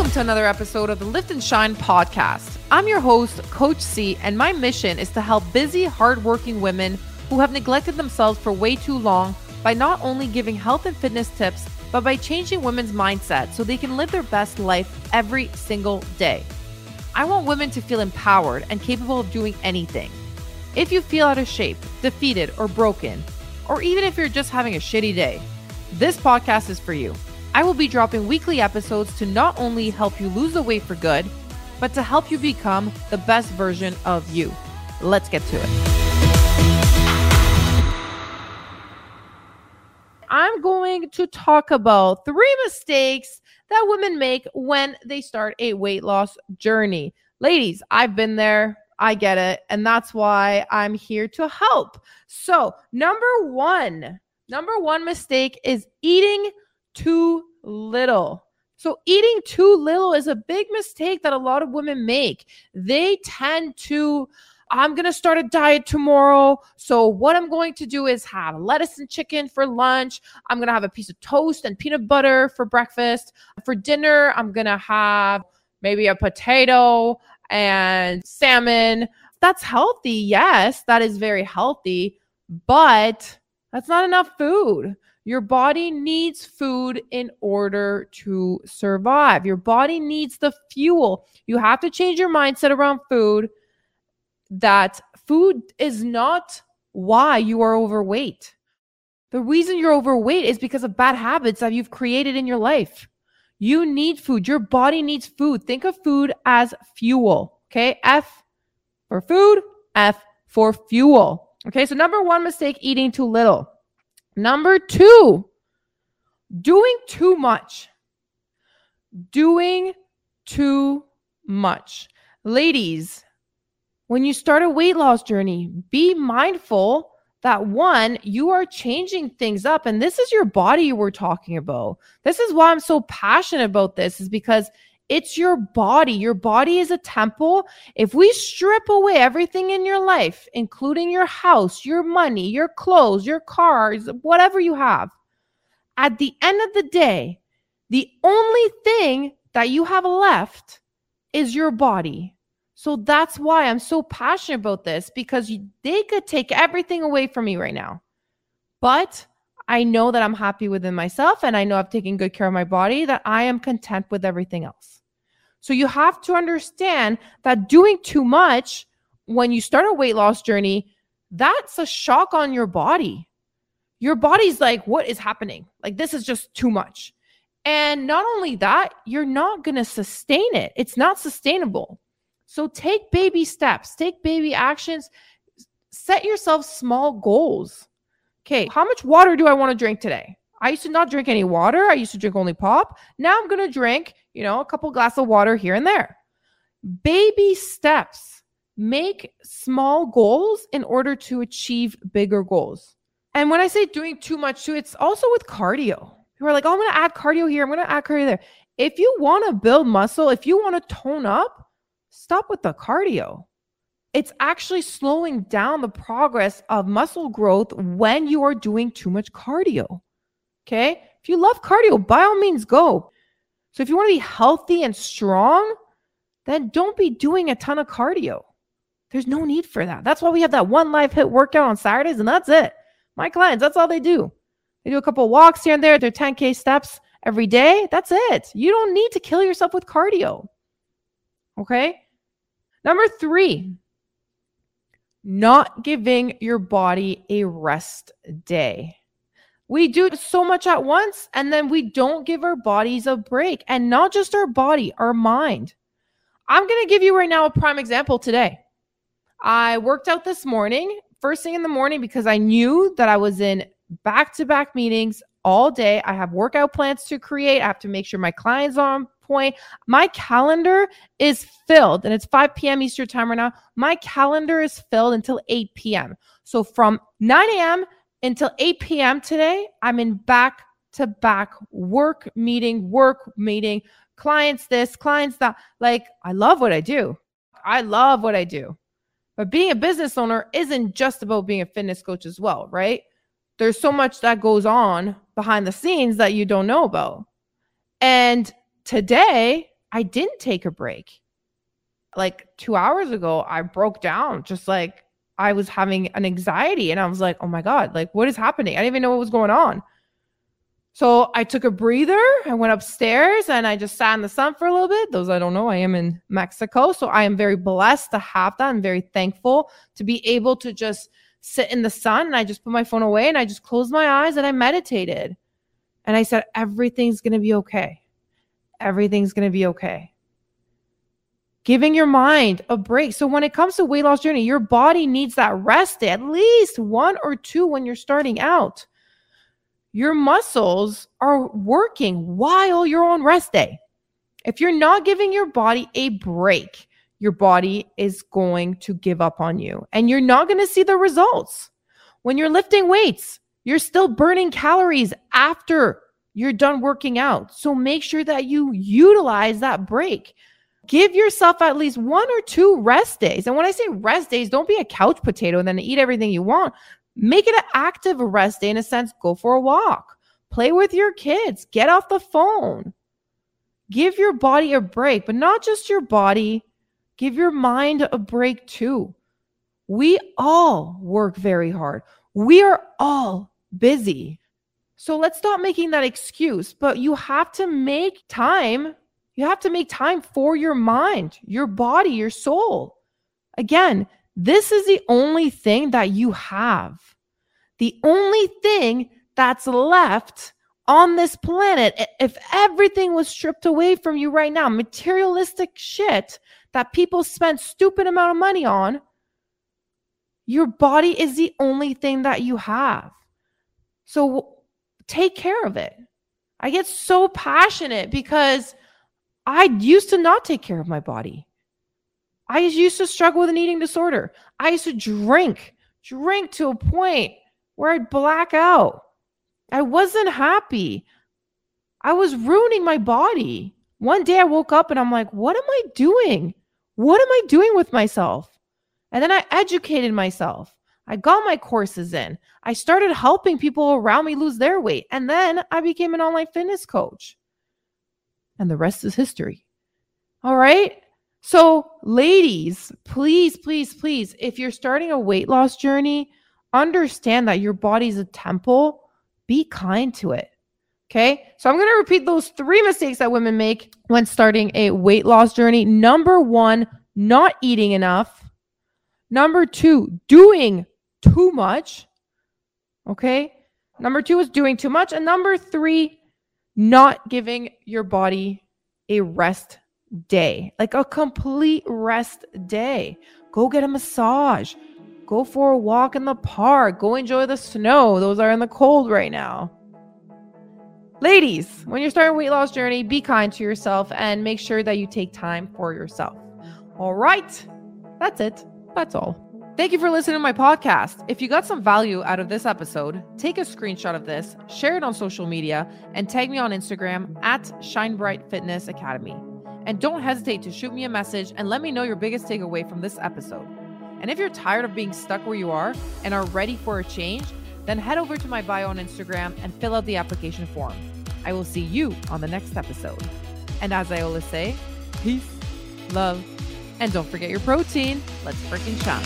Welcome to another episode of the Lift and Shine podcast. I'm your host, Coach C, and my mission is to help busy, hardworking women who have neglected themselves for way too long by not only giving health and fitness tips, but by changing women's mindset so they can live their best life every single day. I want women to feel empowered and capable of doing anything. If you feel out of shape, defeated, or broken, or even if you're just having a shitty day, this podcast is for you. I will be dropping weekly episodes to not only help you lose the weight for good, but to help you become the best version of you. Let's get to it. I'm going to talk about three mistakes that women make when they start a weight loss journey. Ladies, I've been there. I get it. And that's why I'm here to help. So, number one, number one mistake is eating too little. So, eating too little is a big mistake that a lot of women make. They tend to, I'm going to start a diet tomorrow. So, what I'm going to do is have lettuce and chicken for lunch. I'm going to have a piece of toast and peanut butter for breakfast. For dinner, I'm going to have maybe a potato and salmon. That's healthy. Yes, that is very healthy, but that's not enough food. Your body needs food in order to survive. Your body needs the fuel. You have to change your mindset around food that food is not why you are overweight. The reason you're overweight is because of bad habits that you've created in your life. You need food. Your body needs food. Think of food as fuel. Okay. F for food, F for fuel. Okay. So, number one mistake eating too little. Number two, doing too much. Doing too much. Ladies, when you start a weight loss journey, be mindful that one, you are changing things up. And this is your body we're talking about. This is why I'm so passionate about this, is because it's your body. Your body is a temple. If we strip away everything in your life, including your house, your money, your clothes, your cars, whatever you have, at the end of the day, the only thing that you have left is your body. So that's why I'm so passionate about this because they could take everything away from me right now. But I know that I'm happy within myself and I know I've taken good care of my body, that I am content with everything else. So you have to understand that doing too much when you start a weight loss journey, that's a shock on your body. Your body's like, what is happening? Like, this is just too much. And not only that, you're not going to sustain it. It's not sustainable. So take baby steps, take baby actions, set yourself small goals. Okay, how much water do I want to drink today? I used to not drink any water. I used to drink only pop. Now I'm going to drink, you know, a couple glass of water here and there. Baby steps. Make small goals in order to achieve bigger goals. And when I say doing too much too, it's also with cardio. People are like, oh, I'm going to add cardio here. I'm going to add cardio there. If you want to build muscle, if you want to tone up, stop with the cardio. It's actually slowing down the progress of muscle growth when you are doing too much cardio. Okay. If you love cardio, by all means go. So if you want to be healthy and strong, then don't be doing a ton of cardio. There's no need for that. That's why we have that one live HIIT workout on Saturdays, and that's it. My clients, that's all they do. They do a couple walks here and there, their 10K steps every day. That's it. You don't need to kill yourself with cardio. Okay. Number three, not giving your body a rest day. We do so much at once and then we don't give our bodies a break and not just our body, our mind. I'm going to give you right now a prime example today. I worked out this morning, first thing in the morning, because I knew that I was in back to back meetings all day. I have workout plans to create. I have to make sure my clients are on point. My calendar is filled and it's 5 p.m. Eastern time right now. My calendar is filled until 8 p.m. So from 9 a.m until 8 p.m. today, I'm in back to back work meeting, work meeting, clients this, clients that. Like, I love what I do. I love what I do. But being a business owner isn't just about being a fitness coach as well, right? There's so much that goes on behind the scenes that you don't know about. And today, I didn't take a break. Like two hours ago, I broke down, just like I was having an anxiety. And I was like, oh my God, like what is happening? I didn't even know what was going on. So I took a breather. I went upstairs and I just sat in the sun for a little bit. Those I don't know, I am in Mexico. So I am very blessed to have that. I'm very thankful to be able to just sit in the sun. And I just put my phone away and I just closed my eyes and I meditated. And I said, everything's going to be okay. Everything's going to be okay. Giving your mind a break. So when it comes to weight loss journey, your body needs that rest day, at least one or two when you're starting out your muscles are working while you're on rest day. If you're not giving your body a break, your body is going to give up on you and you're not going to see the results. When you're lifting weights, you're still burning calories after you're done working out. So make sure that you utilize that break. Give yourself at least one or two rest days. And when I say rest days, don't be a couch potato and then eat everything you want. Make it an active rest day in a sense. Go for a walk, play with your kids, get off the phone. Give your body a break, but not just your body, give your mind a break too. We all work very hard. We are all busy. So let's stop making that excuse, but you have to make time. You have to make time for your mind, your body, your soul. Again, this is the only thing that you have. The only thing that's left on this planet, if everything was stripped away from you right now, materialistic shit that people spend stupid amount of money on, your body is the only thing that you have. So take care of it. I get so passionate because I used to not take care of my body. I used to struggle with an eating disorder. I used to drink, drink to a point where I'd black out. I wasn't happy. I was ruining my body. One day I woke up and I'm like, what am I doing? What am I doing with myself? And then I educated myself. I got my courses in. I started helping people around me lose their weight. And then I became an online fitness coach. And the rest is history. All right. So, ladies, please, please, please, if you're starting a weight loss journey, understand that your body's a temple. Be kind to it. Okay. So, I'm going to repeat those three mistakes that women make when starting a weight loss journey. Number one, not eating enough. Number two, doing too much. Okay. Number two is doing too much. And number three, not giving your body a rest day, like a complete rest day. Go get a massage. Go for a walk in the park. Go enjoy the snow. Those are in the cold right now. Ladies, when you're starting a weight loss journey, be kind to yourself and make sure that you take time for yourself. All right. That's it. That's all. Thank you for listening to my podcast. If you got some value out of this episode, take a screenshot of this, share it on social media, and tag me on Instagram at Shine Bright Fitness Academy. And don't hesitate to shoot me a message and let me know your biggest takeaway from this episode. And if you're tired of being stuck where you are and are ready for a change, then head over to my bio on Instagram and fill out the application form. I will see you on the next episode. And as I always say, peace, love, and don't forget your protein. Let's freaking shine!